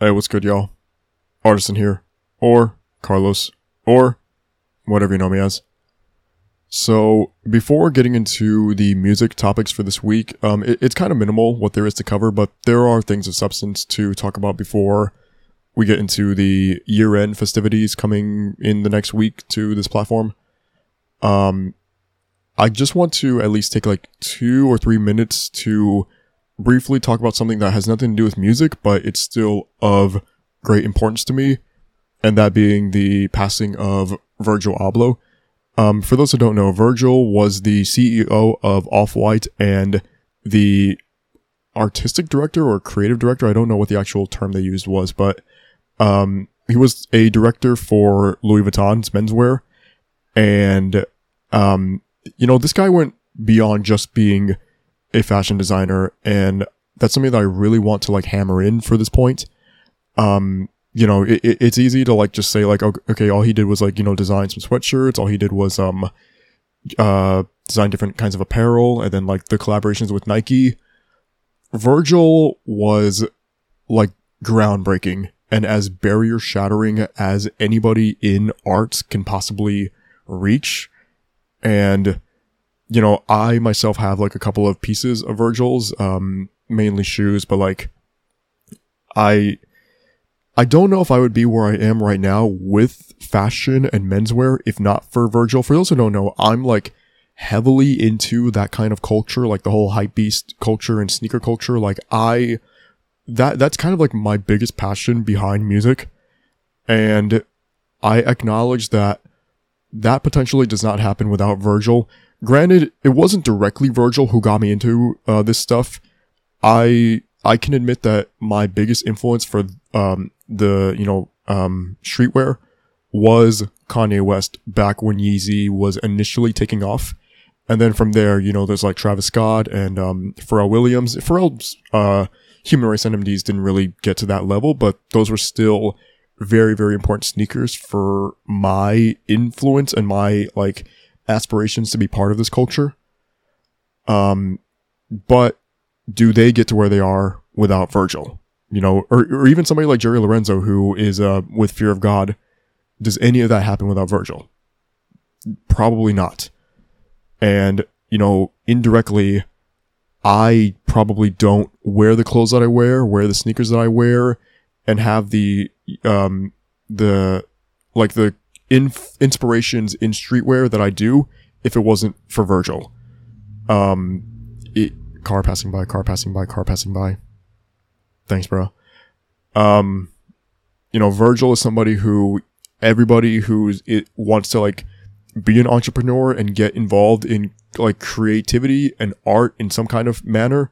Hey, what's good, y'all? Artisan here. Or Carlos. Or whatever you know me as. So, before getting into the music topics for this week, um, it, it's kind of minimal what there is to cover, but there are things of substance to talk about before we get into the year end festivities coming in the next week to this platform. Um, I just want to at least take like two or three minutes to briefly talk about something that has nothing to do with music, but it's still of great importance to me, and that being the passing of Virgil Abloh. Um, for those who don't know, Virgil was the CEO of Off White and the artistic director or creative director. I don't know what the actual term they used was, but um, he was a director for Louis Vuitton's menswear, and um, you know, this guy went beyond just being a fashion designer, and that's something that I really want to like hammer in for this point. Um, you know, it, it, it's easy to like just say like, okay, all he did was like, you know, design some sweatshirts. All he did was, um, uh, design different kinds of apparel and then like the collaborations with Nike. Virgil was like groundbreaking and as barrier shattering as anybody in arts can possibly reach. And, you know, I myself have like a couple of pieces of Virgil's, um, mainly shoes, but like, I, I don't know if I would be where I am right now with fashion and menswear if not for Virgil. For those who don't know, I'm like heavily into that kind of culture, like the whole hype beast culture and sneaker culture. Like I, that, that's kind of like my biggest passion behind music. And I acknowledge that that potentially does not happen without Virgil. Granted, it wasn't directly Virgil who got me into uh, this stuff. I I can admit that my biggest influence for um, the you know um, streetwear was Kanye West back when Yeezy was initially taking off, and then from there, you know, there's like Travis Scott and um, Pharrell Williams. Pharrell's uh, Human Race NMDs didn't really get to that level, but those were still very very important sneakers for my influence and my like aspirations to be part of this culture. Um, but do they get to where they are without Virgil? You know, or, or even somebody like Jerry Lorenzo, who is uh, with Fear of God. Does any of that happen without Virgil? Probably not. And, you know, indirectly, I probably don't wear the clothes that I wear, wear the sneakers that I wear, and have the, um, the, like the inf- inspirations in streetwear that I do if it wasn't for Virgil. Um, it, car passing by, car passing by, car passing by. Thanks, bro. Um, you know, Virgil is somebody who everybody who wants to like be an entrepreneur and get involved in like creativity and art in some kind of manner.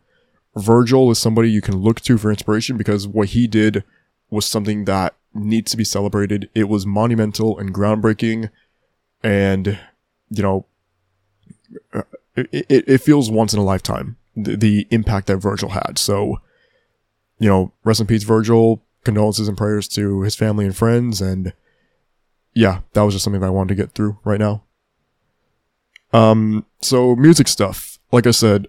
Virgil is somebody you can look to for inspiration because what he did was something that needs to be celebrated. It was monumental and groundbreaking and, you know, it, it, it feels once in a lifetime, the, the impact that Virgil had. So, you know, rest in peace, Virgil. Condolences and prayers to his family and friends. And yeah, that was just something that I wanted to get through right now. Um, so music stuff. Like I said,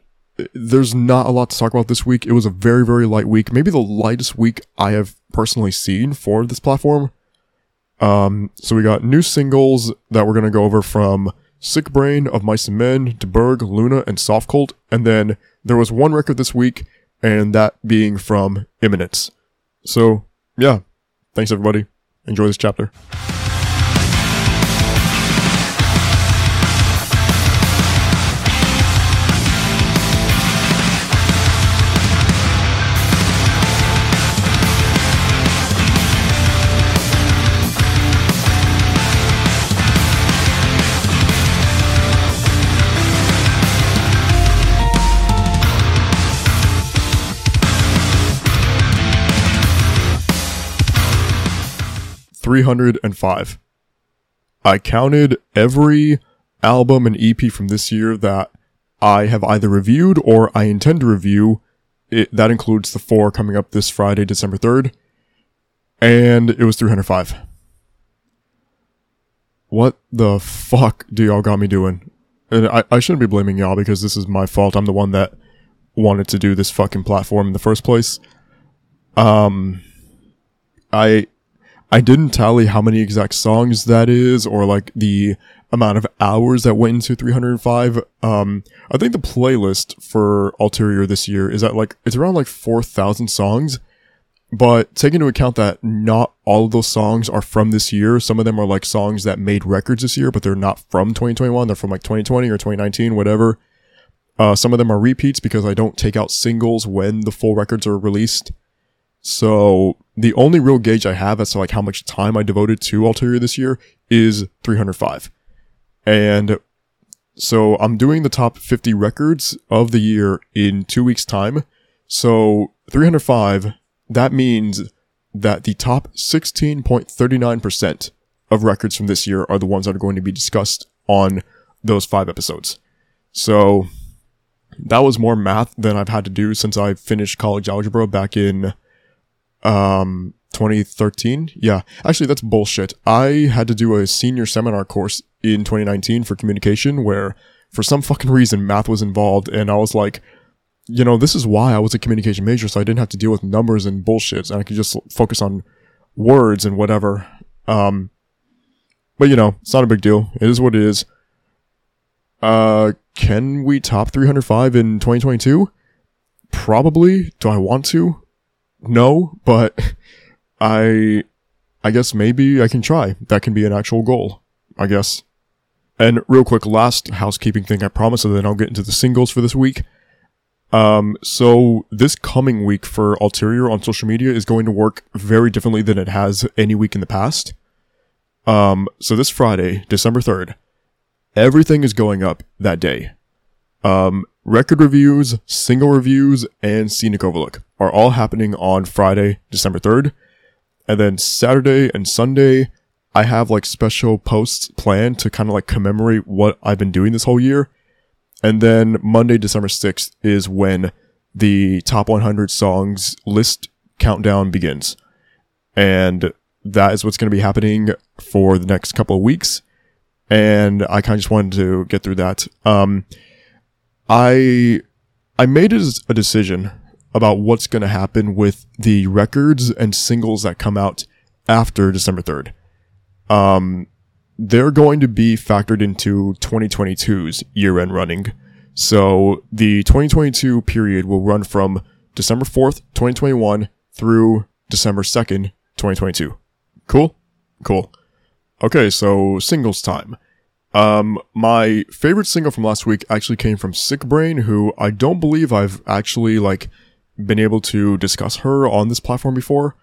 there's not a lot to talk about this week. It was a very, very light week. Maybe the lightest week I have personally seen for this platform. Um, so we got new singles that we're going to go over from Siiickbrain of Mice and Men, DeBerg, Luna, and Softcult. And then there was one record this week and that being from Imminence. So, yeah, thanks everybody. Enjoy this chapter. 305. I counted every album and EP from this year that I have either reviewed or I intend to review. It, that includes the four coming up this Friday, December 3rd. And it was 305. What the fuck do y'all got me doing? And I, I shouldn't be blaming y'all because this is my fault. I'm the one that wanted to do this fucking platform in the first place. Um, I I didn't tally how many exact songs that is or like the amount of hours that went into 305. Um, I think the playlist for Ulterior this year is at like, it's around like 4,000 songs. But take into account that not all of those songs are from this year. Some of them are like songs that made records this year, but they're not from 2021. They're from like 2020 or 2019, whatever. Uh, some of them are repeats because I don't take out singles when the full records are released. So the only real gauge I have as to like how much time I devoted to Ulterior this year is 305. And so I'm doing the top 50 records of the year in two weeks time. So 305, that means that the top 16.39% of records from this year are the ones that are going to be discussed on those five episodes. So that was more math than I've had to do since I finished college algebra back in um 2013. Yeah, actually that's bullshit. I had to do a senior seminar course in 2019 for communication where for some fucking reason math was involved and I was like, you know, this is why I was a communication major so I didn't have to deal with numbers and bullshit and I could just focus on words and whatever. Um but you know, it's not a big deal. It is what it is. Uh can we top 305 in 2022? Probably. Do I want to? No, but I, I guess maybe I can try. That can be an actual goal, I guess. And real quick, last housekeeping thing I promise, and then I'll get into the singles for this week. Um, so this coming week for Ulterior on social media is going to work very differently than it has any week in the past. Um, so this Friday, December 3rd, everything is going up that day. Um, record reviews, single reviews, and scenic overlook are all happening on Friday, December 3rd. And then Saturday and Sunday, I have like special posts planned to kind of like commemorate what I've been doing this whole year. And then Monday, December 6th is when the top 100 songs list countdown begins. And that is what's going to be happening for the next couple of weeks. And I kind of just wanted to get through that. Um, I, I made a decision about what's going to happen with the records and singles that come out after December 3rd. Um, they're going to be factored into 2022's year end running. So the 2022 period will run from December 4th, 2021 through December 2nd, 2022. Cool? Cool. Okay, so singles time. Um, my favorite single from last week actually came from Siiickbrain, who I don't believe I've actually like been able to discuss her on this platform before.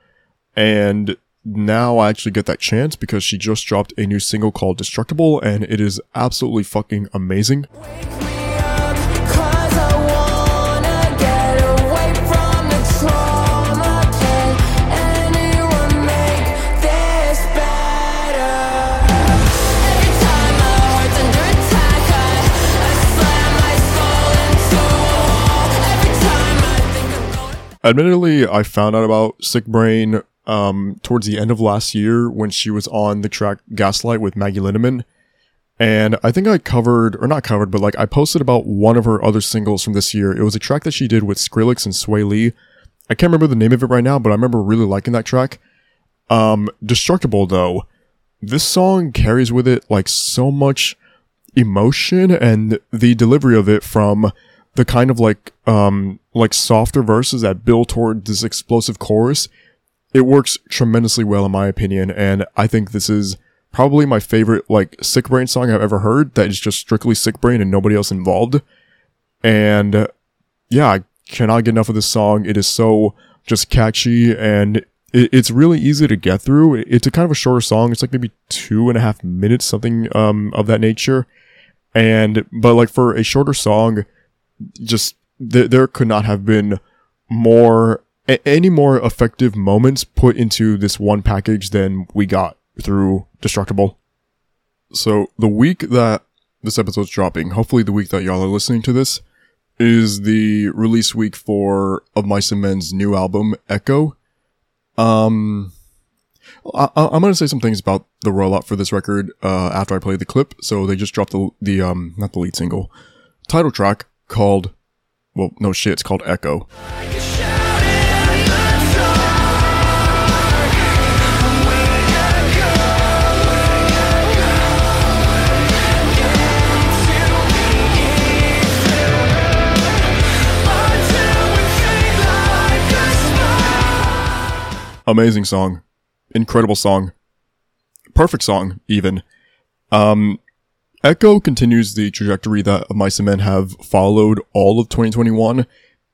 And now I actually get that chance because she just dropped a new single called Destructible and it is absolutely fucking amazing. Admittedly, I found out about Siiickbrain um, towards the end of last year when she was on the track Gaslight with Maggie Lindemann. And I think I covered, or not covered, but like I posted about one of her other singles from this year. It was a track that she did with Skrillex and Swae Lee. I can't remember the name of it right now, but I remember really liking that track. Um, Destructible though, this song carries with it like so much emotion and the delivery of it from the kind of like um like softer verses that build toward this explosive chorus it works tremendously well in my opinion and i think this is probably my favorite like Siiickbrain song i've ever heard that is just strictly Siiickbrain and nobody else involved. And uh, yeah i cannot get enough of this song. It is so just catchy and it, it's really easy to get through. It's a kind of a shorter song. It's like maybe two and a half minutes something um of that nature. And but like for a shorter song just th- there could not have been more a- any more effective moments put into this one package than we got through Destructible. So the week that this episode's dropping, hopefully the week that y'all are listening to this, is the release week for Of Mice and Men's new album, Echo. Um, I, am gonna say some things about the rollout for this record, uh, after I play the clip. So they just dropped the, the, um, not the lead single, title track, called, well, no shit, it's called Echo. Amazing song. Incredible song. Perfect song, even. Um, Echo continues the trajectory that Mice and Men have followed all of 2021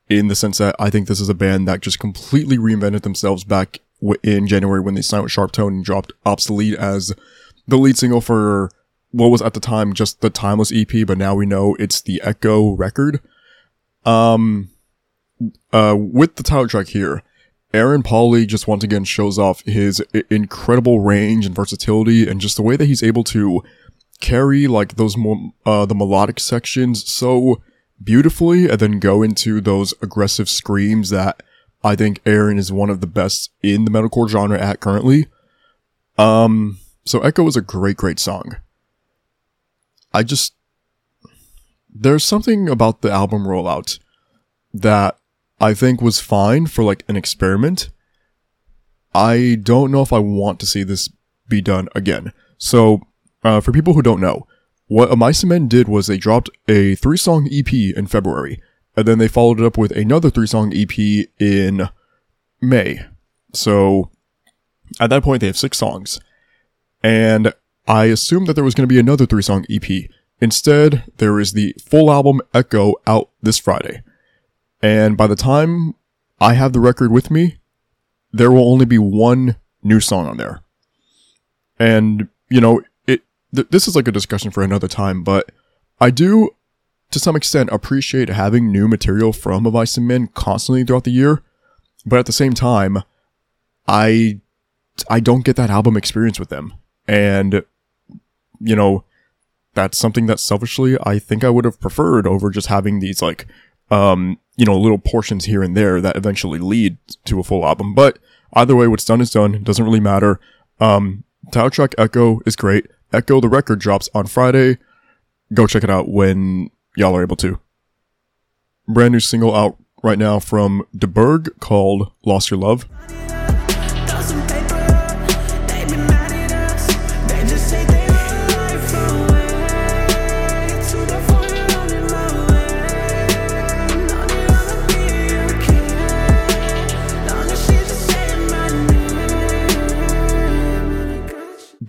in the sense that I think this is a band that just completely reinvented themselves back in January when they signed with Sharptone and dropped Obsolete as the lead single for what was at the time just the Timeless EP, but now we know it's the Echo record. Um, uh, with the title track here, Aaron Pauley just once again shows off his incredible range and versatility and just the way that he's able to carry like those uh, the melodic sections so beautifully and then go into those aggressive screams that I think Aaron is one of the best in the metalcore genre at currently. Um, so Echo is a great, great song. I just, there's something about the album rollout that I think was fine for like an experiment. I don't know if I want to see this be done again. So, uh, for people who don't know, what Mice and Men did was they dropped a three song EP in February, and then they followed it up with another three song EP in May. So, at that point, they have six songs. And I assumed that there was going to be another three song EP. Instead, there is the full album Echo out this Friday. And by the time I have the record with me, there will only be one new song on there. And, you know, th- this is like a discussion for another time, but I do, to some extent, appreciate having new material from Of Mice and Men constantly throughout the year. But at the same time, I, I don't get that album experience with them. And, you know, that's something that selfishly I think I would have preferred over just having these like, um, you know, little portions here and there that eventually lead to a full album. But either way, what's done is done. It doesn't really matter. Um, title track Echo is great. Echo, the record drops on Friday. Go check it out when y'all are able to. Brand new single out right now from DeBerg called Lost Your Love.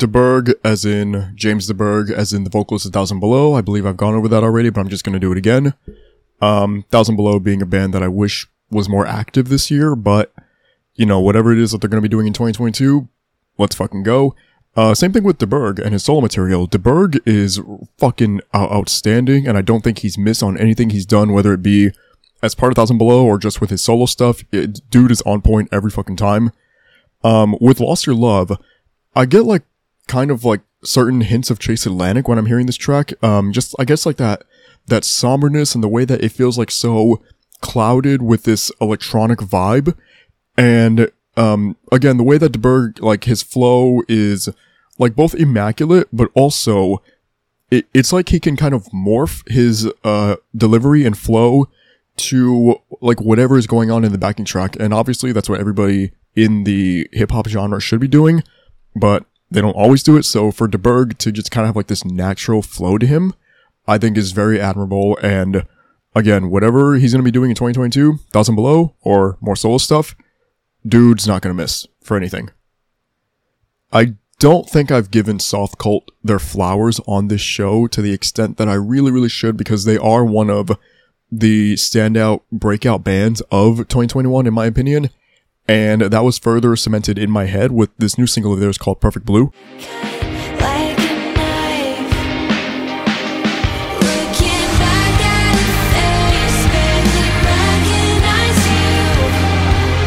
DeBerg, as in James DeBerg, as in the vocalist of Thousand Below. I believe I've gone over that already, but I'm just going to do it again. Um, Thousand Below being a band that I wish was more active this year, but you know, whatever it is that they're going to be doing in 2022, let's fucking go. Uh, same thing with DeBerg and his solo material. DeBerg is fucking uh, outstanding, and I don't think he's missed on anything he's done, whether it be as part of Thousand Below or just with his solo stuff. It, dude is on point every fucking time. Um, with Lost Your Love, I get like kind of like certain hints of Chase Atlantic when I'm hearing this track. Um, just I guess like that that somberness and the way that it feels like so clouded with this electronic vibe. And um, again, the way that DeBerg like his flow is like both immaculate, but also it, it's like he can kind of morph his uh delivery and flow to like whatever is going on in the backing track. And obviously that's what everybody in the hip hop genre should be doing, but they don't always do it. So for DeBerg to just kind of have like this natural flow to him, I think is very admirable. And again, whatever he's going to be doing in 2022, Thousand Below or more solo stuff, dude's not going to miss for anything. I don't think I've given Softcult their flowers on this show to the extent that I really, really should because they are one of the standout breakout bands of 2021 in my opinion. And that was further cemented in my head with this new single of theirs called Perfect Blue. Like a knife, looking back at a face, barely recognize you.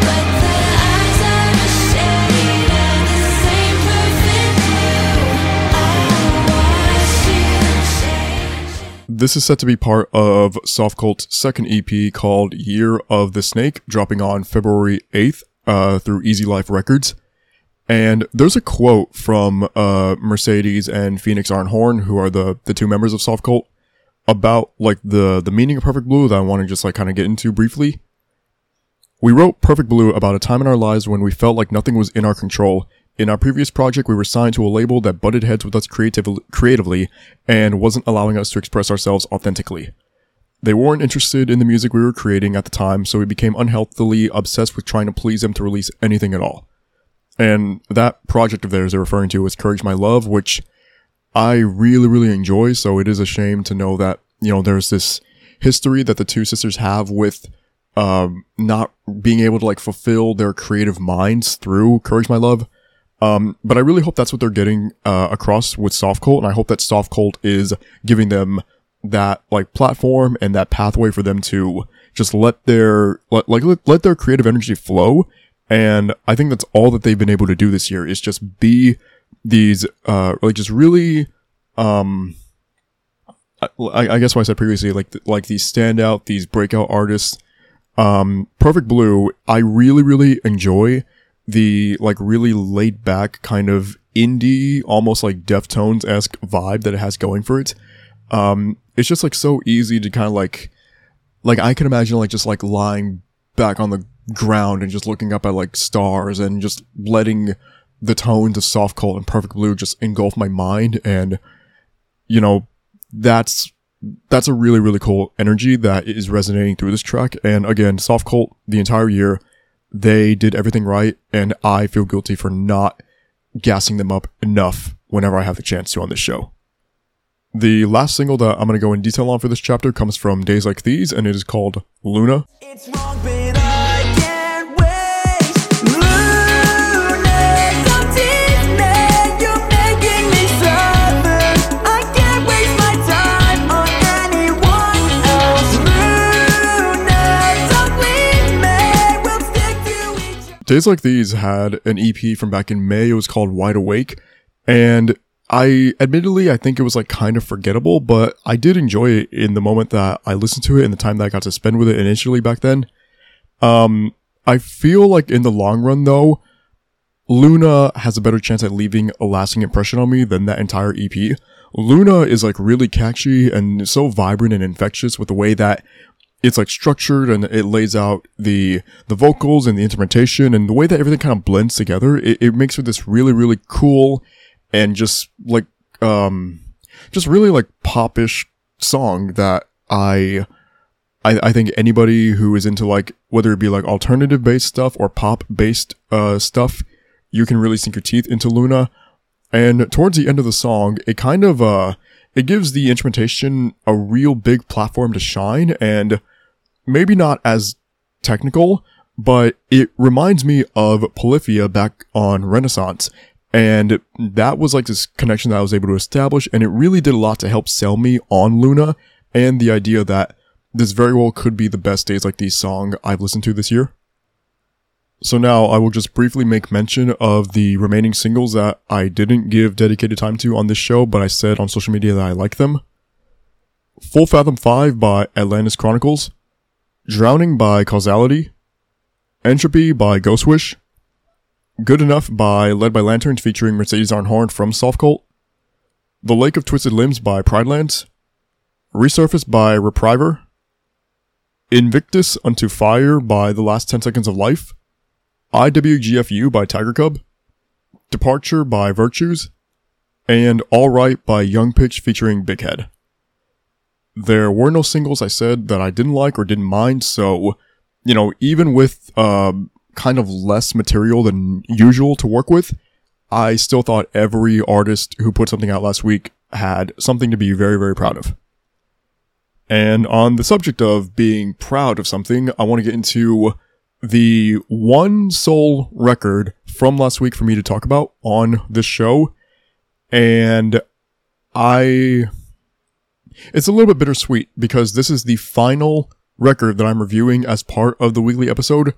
But the eyes are a shade of the same perfect blue. I watch you change. This is set to be part of Softcult's second EP called Year of the Snake, dropping on February 8th uh, through Easy Life Records. And there's a quote from uh, Mercedes and Phoenix Arnhorn, who are the, the two members of Softcult, about like the, the meaning of Perfect Blue that I want to just like kind of get into briefly. We wrote Perfect Blue about a time in our lives when we felt like nothing was in our control. In our previous project, we were signed to a label that butted heads with us creativ- creatively and wasn't allowing us to express ourselves authentically. They weren't interested in the music we were creating at the time, so we became unhealthily obsessed with trying to please them to release anything at all. And that project of theirs they're referring to was Courage My Love, which I really, really enjoy. So it is a shame to know that, you know, there's this history that the two sisters have with, um, not being able to like fulfill their creative minds through Courage My Love. Um, but I really hope that's what they're getting, uh, across with Softcult. And I hope that Softcult is giving them that like platform and that pathway for them to just let their, let, like, let, let their creative energy flow. And I think that's all that they've been able to do this year is just be these, uh, like just really, um, I, I guess what I said previously, like, like these standout, these breakout artists, um, Perfect Blue, I really, really enjoy the like really laid back kind of indie, almost like Deftones esque vibe that it has going for it. Um, it's just like so easy to kind of like, like I can imagine like just like lying back on the ground and just looking up at like stars and just letting the tones of Softcult and perfect blue just engulf my mind. And you know that's that's a really really cool energy that is resonating through this track. And again Softcult the entire year they did everything right and i feel guilty for not gassing them up enough whenever i have the chance to on this show the last single that i'm going to go in detail on for this chapter comes from days like these and it is called luna It's wrong, but I can't wait. Luna, don't tease me. You're making me suffer. I can't waste my time on anyone else. Luna, don't leave me. We'll stick to each other. Days Like These had an EP from back in May. It was called Wide Awake. And I, admittedly, I think it was like kind of forgettable, but I did enjoy it in the moment that I listened to it and the time that I got to spend with it initially back then. Um, I feel like in the long run though, Luna has a better chance at leaving a lasting impression on me than that entire EP. Luna is like really catchy and so vibrant and infectious with the way that it's like structured and it lays out the the vocals and the instrumentation and the way that everything kind of blends together. It, it makes for this really really cool and just like um just really like popish song that I I, I think anybody who is into like whether it be like alternative based stuff or pop based uh stuff, you can really sink your teeth into Luna. And towards the end of the song, it kind of uh it gives the instrumentation a real big platform to shine and maybe not as technical, but it reminds me of Polyphia back on Renaissance. And that was like this connection that I was able to establish, and it really did a lot to help sell me on Luna and the idea that this very well could be the best days like these song I've listened to this year. So now I will just briefly make mention of the remaining singles that I didn't give dedicated time to on this show, but I said on social media that I like them. Full Fathom 5 by Atlantis Chronicles, Drowning by Causality, Entropy by Ghostwish, Good Enough by Led by Lanterns featuring Mercedes Arnhorn from Softcult, The Lake of Twisted Limbs by Pridelands, Resurface by Repriver, Invictus Unto Fire by The Last 10 Seconds of Life, IWGFU by Tiger Cub, Departure by Virtues, and All Right by Young Pitch featuring Big Head. There were no singles I said that I didn't like or didn't mind, so, you know, even with, um, kind of less material than usual to work with, I still thought every artist who put something out last week had something to be very, very proud of. And on the subject of being proud of something, I want to get into the one sole record from last week for me to talk about on this show. And I, it's a little bit bittersweet because this is the final record that I'm reviewing as part of the weekly episode.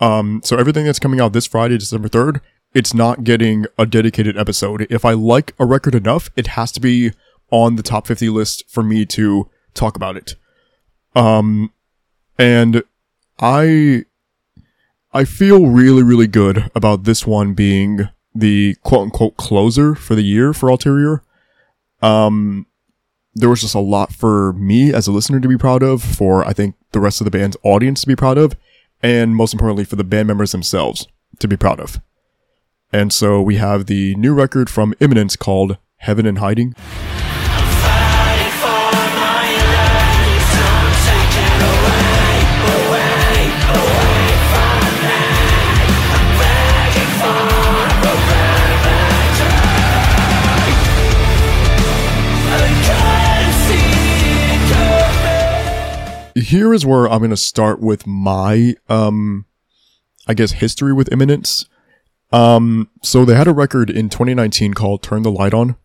Um, so everything that's coming out this Friday, December 3rd, it's not getting a dedicated episode. If I like a record enough, it has to be on the top 50 list for me to talk about it. Um, and I, I feel really, really good about this one being the quote unquote closer for the year for Ulterior. Um, there was just a lot for me as a listener to be proud of, for I think the rest of the band's audience to be proud of, and most importantly for the band members themselves to be proud of. And so we have the new record from Imminence called Heaven in Hiding. Here is where I'm going to start with my, um, I guess history with Imminence. Um, so they had a record in 2019 called Turn the Light On.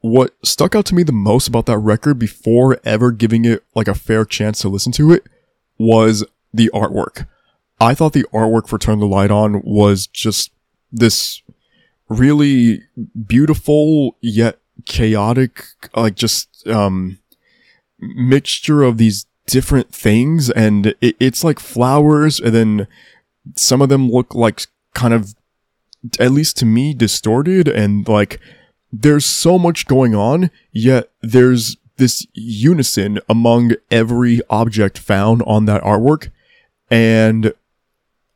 What stuck out to me the most about that record before ever giving it like a fair chance to listen to it was the artwork. I thought the artwork for Turn the Light On was just this really beautiful yet chaotic, like just, um, mixture of these different things. And it, it's like flowers and then some of them look like kind of, at least to me, distorted and like there's so much going on, yet there's this unison among every object found on that artwork. And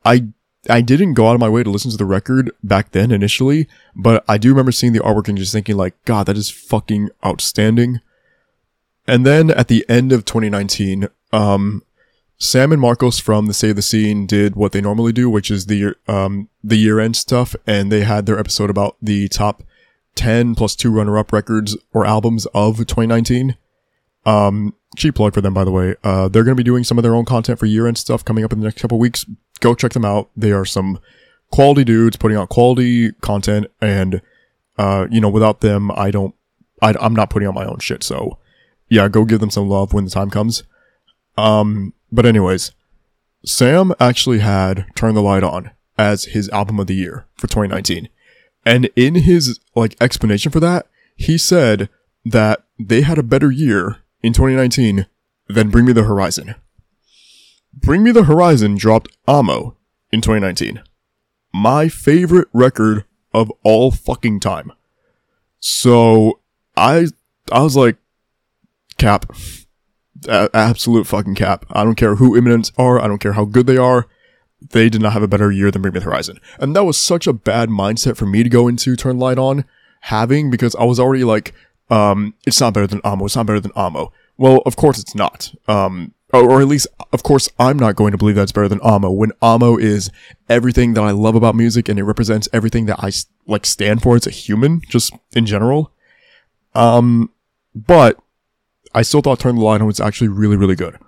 I I didn't go out of my way to listen to the record back then initially, but I do remember seeing the artwork and just thinking like, God, that is fucking outstanding. And then at the end of 2019, um, Sam and Marcos from the Save the Scene did what they normally do, which is the um the year end stuff, and they had their episode about the top 10 plus two runner up records or albums of 2019. Um, cheap plug for them, by the way. Uh, they're going to be doing some of their own content for year end stuff coming up in the next couple weeks. Go check them out. They are some quality dudes putting out quality content. And, uh, you know, without them, I don't, I, I'm not putting out my own shit. So yeah, go give them some love when the time comes. Um, but anyways, Sam actually had Turn the Light On as his album of the year for 2019. And in his like explanation for that, he said that they had a better year in 2019 than Bring Me the Horizon. Bring Me the Horizon dropped Amo in 2019. My favorite record of all fucking time. So I I was like cap. A- absolute fucking cap. I don't care who Imminence are, I don't care how good they are they did not have a better year than Bring Me the Horizon. And that was such a bad mindset for me to go into Turn Light On having because I was already like, um, it's not better than Amo. It's not better than Amo. Well, of course it's not. Um, or, or at least, of course, I'm not going to believe that's better than Amo when Amo is everything that I love about music and it represents everything that I like stand for as a human, just in general. Um, but I still thought Turn the Light On was actually really, really good.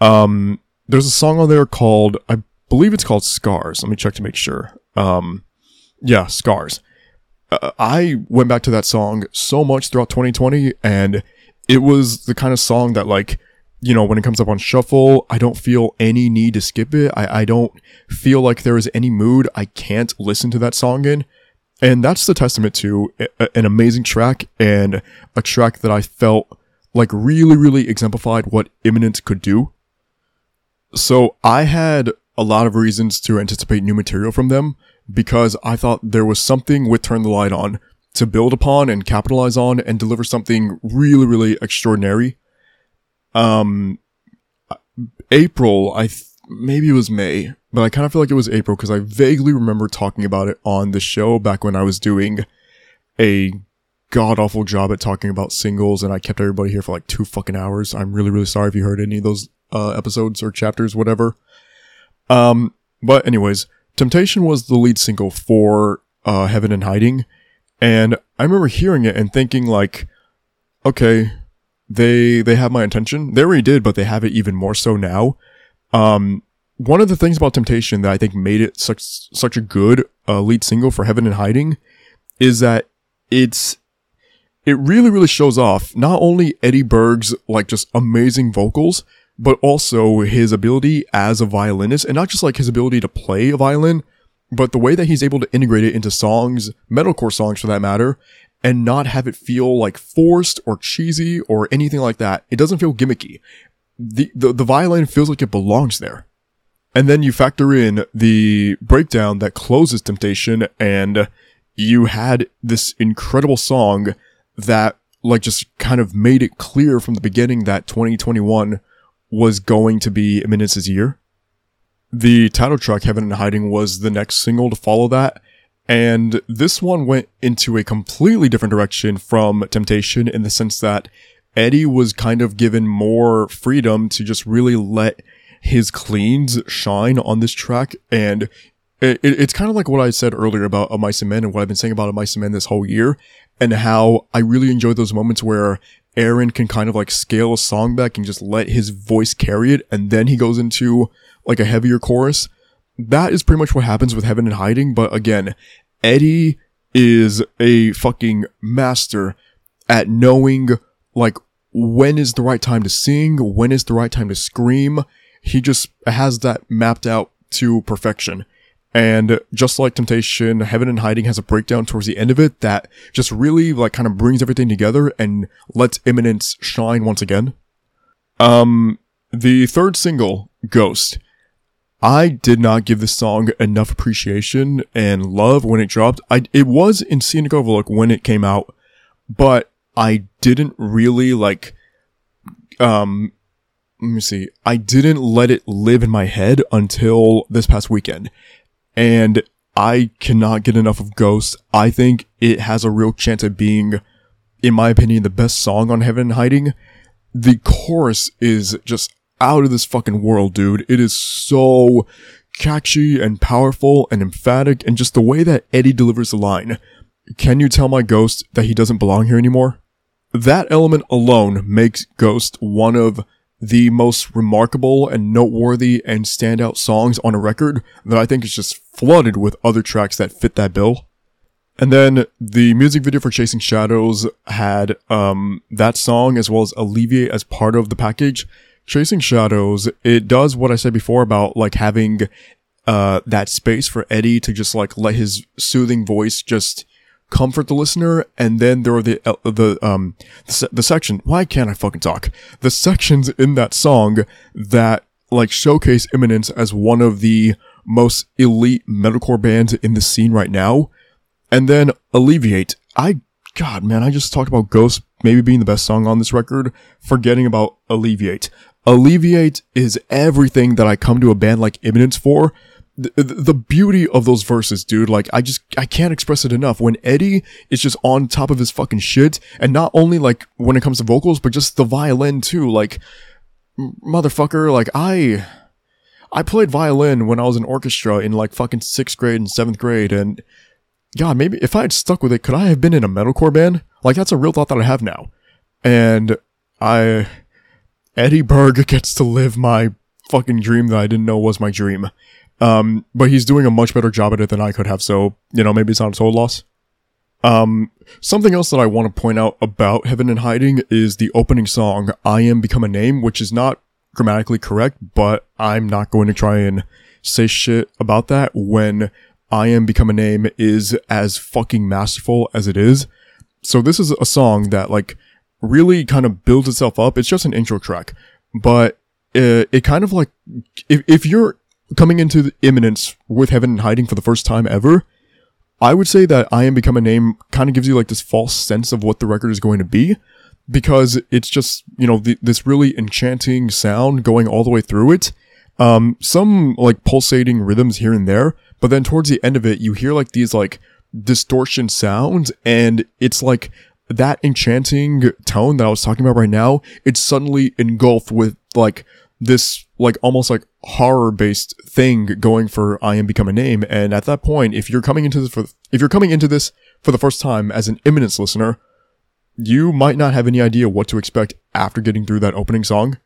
Um, there's a song on there called, I believe it's called Scars. Let me check to make sure. Um, yeah, Scars. Uh, I went back to that song so much throughout 2020 and it was the kind of song that like, you know, when it comes up on shuffle, I don't feel any need to skip it. I, I don't feel like there is any mood I can't listen to that song in. And that's the testament to an amazing track and a track that I felt like really, really exemplified what Imminence could do. So I had a lot of reasons to anticipate new material from them because I thought there was something with Turn the Light On to build upon and capitalize on and deliver something really, really extraordinary. Um, April, I th- maybe it was May, but I kind of feel like it was April because I vaguely remember talking about it on the show back when I was doing a god awful job at talking about singles and I kept everybody here for like two fucking hours. I'm really, really sorry if you heard any of those uh, episodes or chapters, whatever. Um, but anyways, Temptation was the lead single for uh, Heaven in Hiding, and I remember hearing it and thinking like, okay, they they have my attention. They already did, but they have it even more so now. Um, one of the things about Temptation that I think made it such such a good uh, lead single for Heaven in Hiding is that it's it really really shows off not only Eddie Berg's like just amazing vocals, but also his ability as a violinist and not just like his ability to play a violin, but the way that he's able to integrate it into songs, metalcore songs for that matter, and not have it feel like forced or cheesy or anything like that. It doesn't feel gimmicky. The, the, the violin feels like it belongs there. And then you factor in the breakdown that closes Temptation and you had this incredible song that like just kind of made it clear from the beginning that 2021 was going to be Imminence's year. The title track, Heaven in Hiding, was the next single to follow that. And this one went into a completely different direction from Temptation in the sense that Eddie was kind of given more freedom to just really let his cleans shine on this track. And it, it- it's kind of like what I said earlier about Of Mice and Men and what I've been saying about Of Mice and Men this whole year and how I really enjoy those moments where Aaron can kind of like scale a song back and just let his voice carry it, and then he goes into like a heavier chorus. That is pretty much what happens with Heaven in Hiding, but again, Eddie is a fucking master at knowing like when is the right time to sing, when is the right time to scream. He just has that mapped out to perfection. And just like Temptation, Heaven in Hiding has a breakdown towards the end of it that just really like kind of brings everything together and lets Imminence shine once again. Um, the third single, Ghost. I did not give this song enough appreciation and love when it dropped. I, it was in Scenic Overlook when it came out, but I didn't really like, um, let me see. I didn't let it live in my head until this past weekend. And I cannot get enough of Ghost. I think it has a real chance of being, in my opinion, the best song on Heaven Hiding. The chorus is just out of this fucking world, dude. It is so catchy and powerful and emphatic and just the way that Eddie delivers the line. Can you tell my ghost that he doesn't belong here anymore? That element alone makes Ghost one of the most remarkable and noteworthy and standout songs on a record that I think is just flooded with other tracks that fit that bill. And then the music video for Chasing Shadows had um, that song as well as Alleviate as part of the package. Chasing Shadows, it does what I said before about like having uh, that space for Eddie to just like let his soothing voice just comfort the listener. And then there are the uh, the um the, the section. Why can't I fucking talk? The sections in that song that like showcase Imminence as one of the most elite metalcore bands in the scene right now. And then Alleviate. I, God, man, I just talked about Ghost maybe being the best song on this record, forgetting about Alleviate. Alleviate is everything that I come to a band like Imminence for. The, the, beauty of those verses, dude, like, I just, I can't express it enough. When Eddie is just on top of his fucking shit, and not only like when it comes to vocals, but just the violin too, like, motherfucker, like, I, I played violin when I was in orchestra in like fucking sixth grade and seventh grade, and God, maybe if I had stuck with it, could I have been in a metalcore band? Like that's a real thought that I have now. And I, Eddie Berg gets to live my fucking dream that I didn't know was my dream. Um, but he's doing a much better job at it than I could have. So, you know, maybe it's not a total loss. Um, something else that I want to point out about Heaven in Hiding is the opening song, I Am Become a Name, which is not grammatically correct, but I'm not going to try and say shit about that when I Am Become a Name is as fucking masterful as it is. So this is a song that like really kind of builds itself up. It's just an intro track, but uh, it kind of like if if you're coming into the imminence with Heaven in Hiding for the first time ever, I would say that I Am Become a Name kind of gives you like this false sense of what the record is going to be because it's just, you know, th- this really enchanting sound going all the way through it. Um, some like pulsating rhythms here and there, but then towards the end of it, you hear like these like distortion sounds and it's like that enchanting tone that I was talking about right now, it's suddenly engulfed with like this like almost like horror based thing going for I am become a name. And at that point, if you're coming into this for, if you're coming into this for the first time as an imminence listener, you might not have any idea what to expect after getting through that opening song.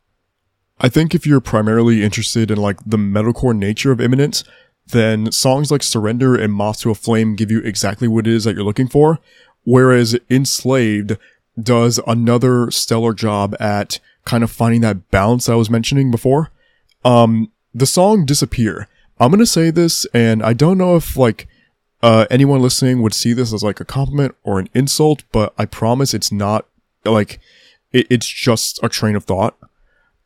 I think if you're primarily interested in like the metalcore nature of Imminence, then songs like Surrender and Moth to a Flame give you exactly what it is that you're looking for. Whereas Enslaved does another stellar job at kind of finding that balance I was mentioning before. Um, the song Disappear. I'm gonna say this, and I don't know if like uh, anyone listening would see this as like a compliment or an insult, but I promise it's not like it, it's just a train of thought.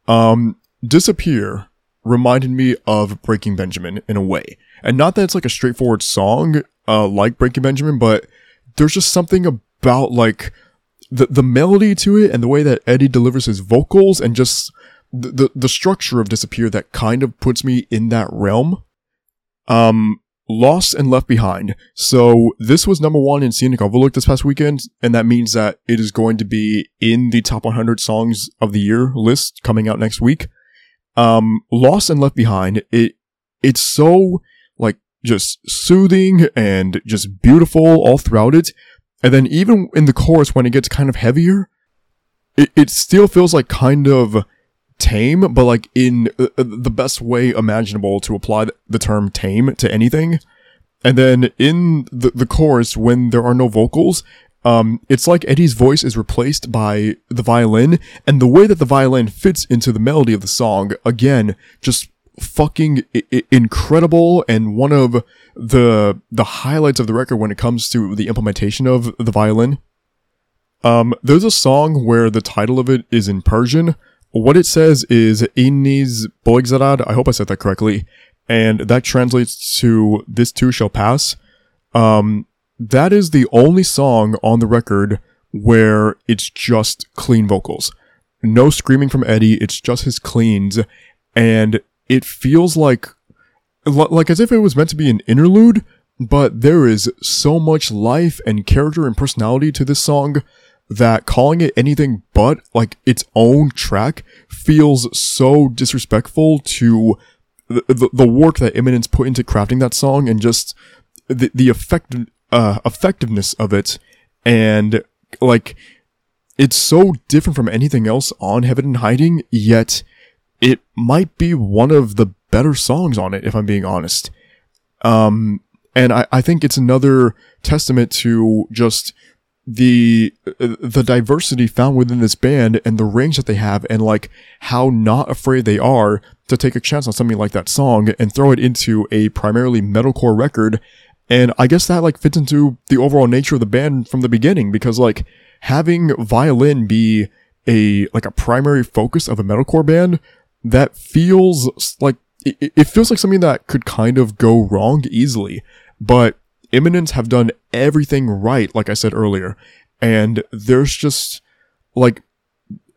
Um, Disappear reminded me of Breaking Benjamin in a way. And not that it's like a straightforward song, uh, like Breaking Benjamin, but there's just something about like the, the melody to it and the way that Eddie delivers his vocals and just the, the, structure of Disappear that kind of puts me in that realm. Um, Lost and Left Behind. So this was number one in Scenic Overlook this past weekend, and that means that it is going to be in the top 100 songs of the year list coming out next week. Um, Lost and Left Behind, it, it's so, like, just soothing and just beautiful all throughout it. And then even in the chorus, when it gets kind of heavier, it, it still feels like kind of tame, but like in uh, uh, the best way imaginable to apply the term tame to anything. And then in the, the chorus, when there are no vocals, um, it's like Eddie's voice is replaced by the violin, and the way that the violin fits into the melody of the song, again, just fucking I- incredible, and one of the the highlights of the record when it comes to the implementation of the violin. Um, there's a song where the title of it is in Persian. What it says is "Iniz boygzarad." I hope I said that correctly, and that translates to "This too shall pass." Um, that is the only song on the record where it's just clean vocals. No screaming from Eddie, it's just his cleans, and it feels like like as if it was meant to be an interlude, but there is so much life and character and personality to this song that calling it anything but like its own track feels so disrespectful to the, the, the work that Imminence put into crafting that song and just the, the effect, uh, effectiveness of it. And like, it's so different from anything else on Heaven in Hiding, yet it might be one of the better songs on it, if I'm being honest. Um, and I, I think it's another testament to just the uh, the diversity found within this band and the range that they have and like how not afraid they are to take a chance on something like that song and throw it into a primarily metalcore record. And I guess that like fits into the overall nature of the band from the beginning because like having violin be a like a primary focus of a metalcore band that feels like it, it feels like something that could kind of go wrong easily. But Imminence have done everything right, like I said earlier. And there's just, like,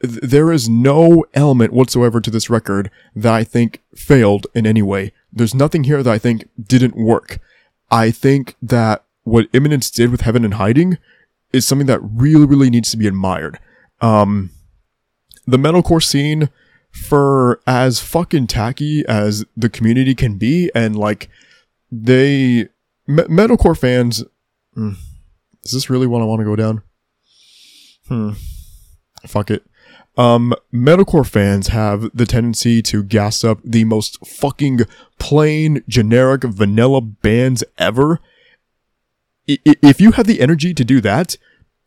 th- there is no element whatsoever to this record that I think failed in any way. There's nothing here that I think didn't work. I think that what Imminence did with Heaven in Hiding is something that really, really needs to be admired. Um, the metalcore scene, for as fucking tacky as the community can be, and like, they me- metalcore fans. Hmm, is this really what I want to go down? Hmm. Fuck it. Um, metalcore fans have the tendency to gas up the most fucking plain, generic, vanilla bands ever. I- if you have the energy to do that,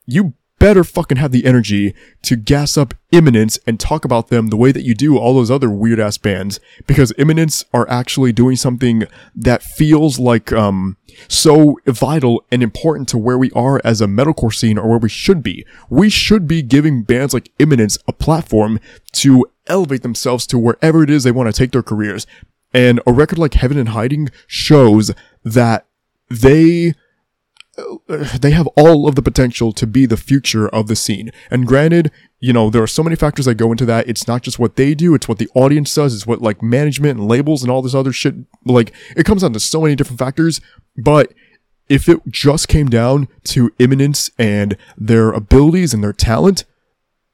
you better fucking have the energy to gas up Imminence and talk about them the way that you do all those other weird ass bands because Imminence are actually doing something that feels like um so vital and important to where we are as a metalcore scene or where we should be. We should be giving bands like Imminence a platform to elevate themselves to wherever it is they want to take their careers. And a record like Heaven in Hiding shows that they they have all of the potential to be the future of the scene. And granted, you know, there are so many factors that go into that. It's not just what they do, it's what the audience does, it's what like management and labels and all this other shit. Like, it comes down to so many different factors. But if it just came down to Imminence and their abilities and their talent,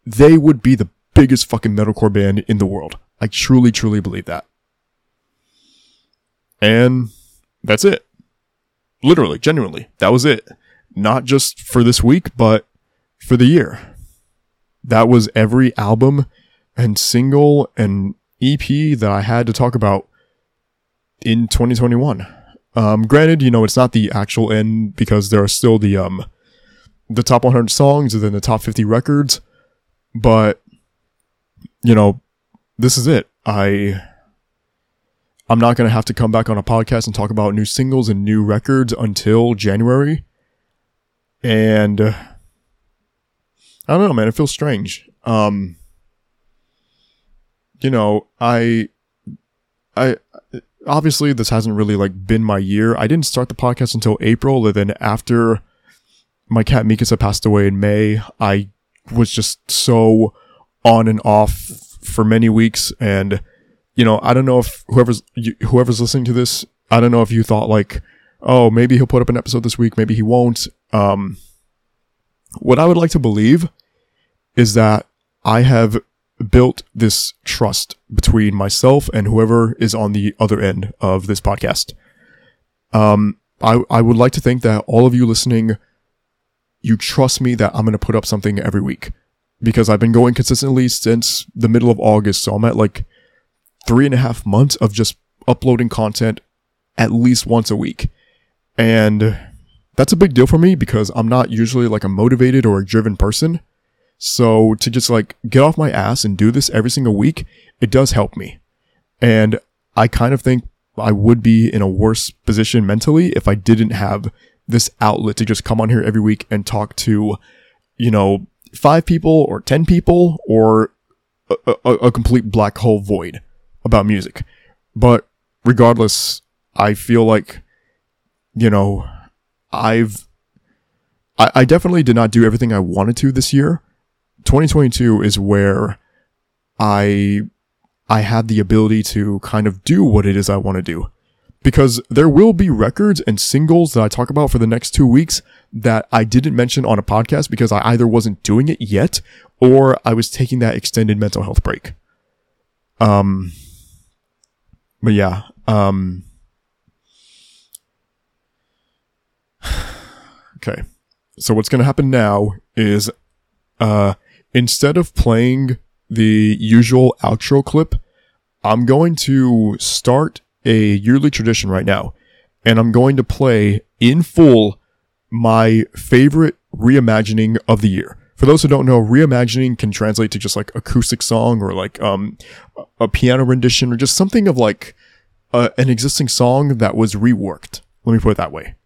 they would be the biggest fucking metalcore band in the world. I truly, truly believe that. And that's it literally, genuinely, that was it. Not just for this week, but for the year. That was every album and single and EP that I had to talk about in 2021. Um, granted, you know, it's not the actual end because there are still the, um, the top 100 songs and then the top 50 records, but, you know, this is it. I, I'm not going to have to come back on a podcast and talk about new singles and new records until January. And uh, I don't know, man. It feels strange. Um, you know, I, I, obviously this hasn't really like been my year. I didn't start the podcast until April. And then after my cat Mikasa passed away in May, I was just so on and off for many weeks and you know, I don't know if whoever's you- whoever's listening to this, I don't know if you thought like, oh, maybe he'll put up an episode this week, maybe he won't. Um, what I would like to believe is that I have built this trust between myself and whoever is on the other end of this podcast. Um, I I would like to think that all of you listening, you trust me that I'm going to put up something every week. because I've been going consistently since the middle of August. So I'm at like three and a half months of just uploading content at least once a week. And that's a big deal for me because I'm not usually like a motivated or a driven person. So to just like get off my ass and do this every single week, it does help me. And I kind of think I would be in a worse position mentally if I didn't have this outlet to just come on here every week and talk to, you know, five people or 10 people or a, a, a complete black hole void about music. But regardless, I feel like, you know, I've, I, I definitely did not do everything I wanted to this year. 2022 is where I, I had the ability to kind of do what it is I want to do. Because there will be records and singles that I talk about for the next two weeks that I didn't mention on a podcast because I either wasn't doing it yet or I was taking that extended mental health break. Um, but yeah, um, okay. So what's going to happen now is, uh, instead of playing the usual outro clip, I'm going to start a yearly tradition right now. And I'm going to play in full my favorite reimagining of the year. For those who don't know, reimagining can translate to just like acoustic song or like um a piano rendition or just something of like an existing song that was reworked. Let me put it that way.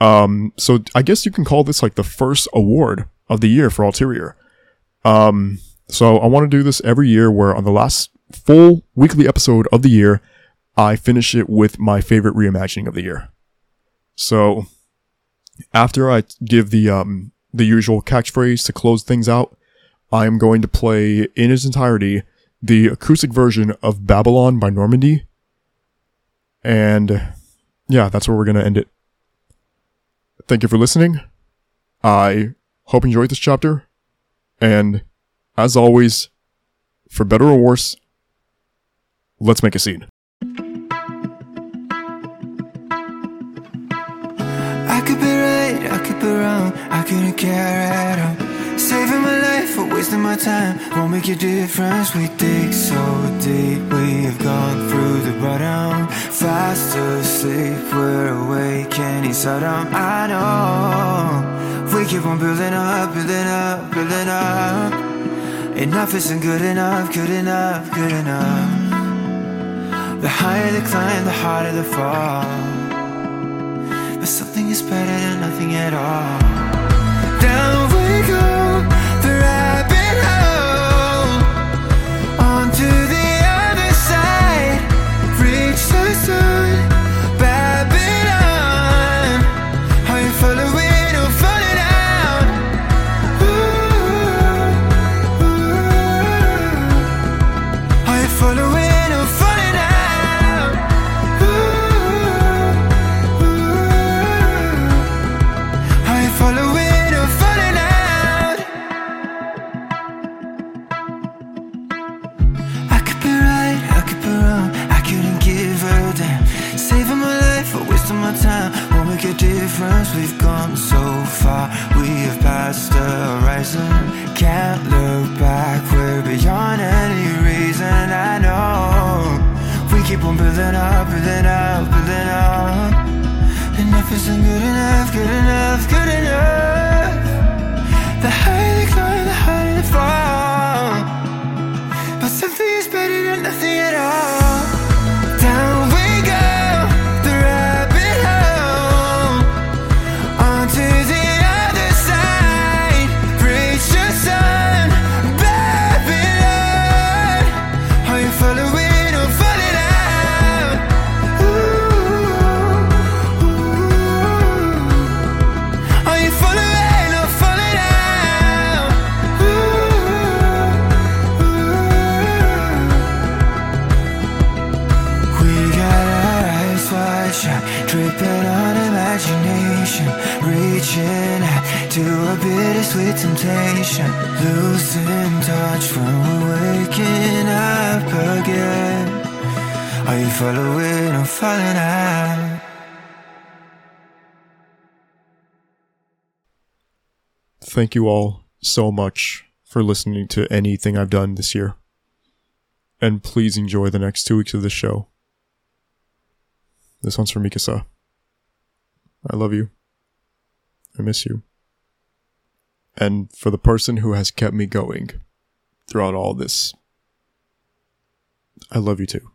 Um, so I guess you can call this like the first award of the year for Ulterior. Um, so I want to do this every year where on the last full weekly episode of the year, I finish it with my favorite reimagining of the year. So after I give the um the usual catchphrase to close things out, I am going to play in its entirety the acoustic version of Babylon by Normandie. And yeah, that's where we're going to end it. Thank you for listening. I hope you enjoyed this chapter. And as always, for better or worse, let's make a scene. I could be right, I could be wrong, couldn't care at all. Saving my life or wasting my time won't make a difference. We dig so deep, we have gone through the bottom. Fast asleep, we're awake and inside. I know we keep on building up, building up, building up. Enough isn't good enough, good enough, good enough. The higher the climb, the harder the fall. But something is better than nothing at all. Down we go, building up, building up, building up. Enough isn't good enough, good enough, good enough. Temptation, losing touch when we're waking up again. Are you following or falling out? Thank you all so much for listening to anything I've done this year. And please enjoy the next two weeks of this show. This one's for Mikasa. I love you. I miss you. And for the person who has kept me going throughout all this, I love you too.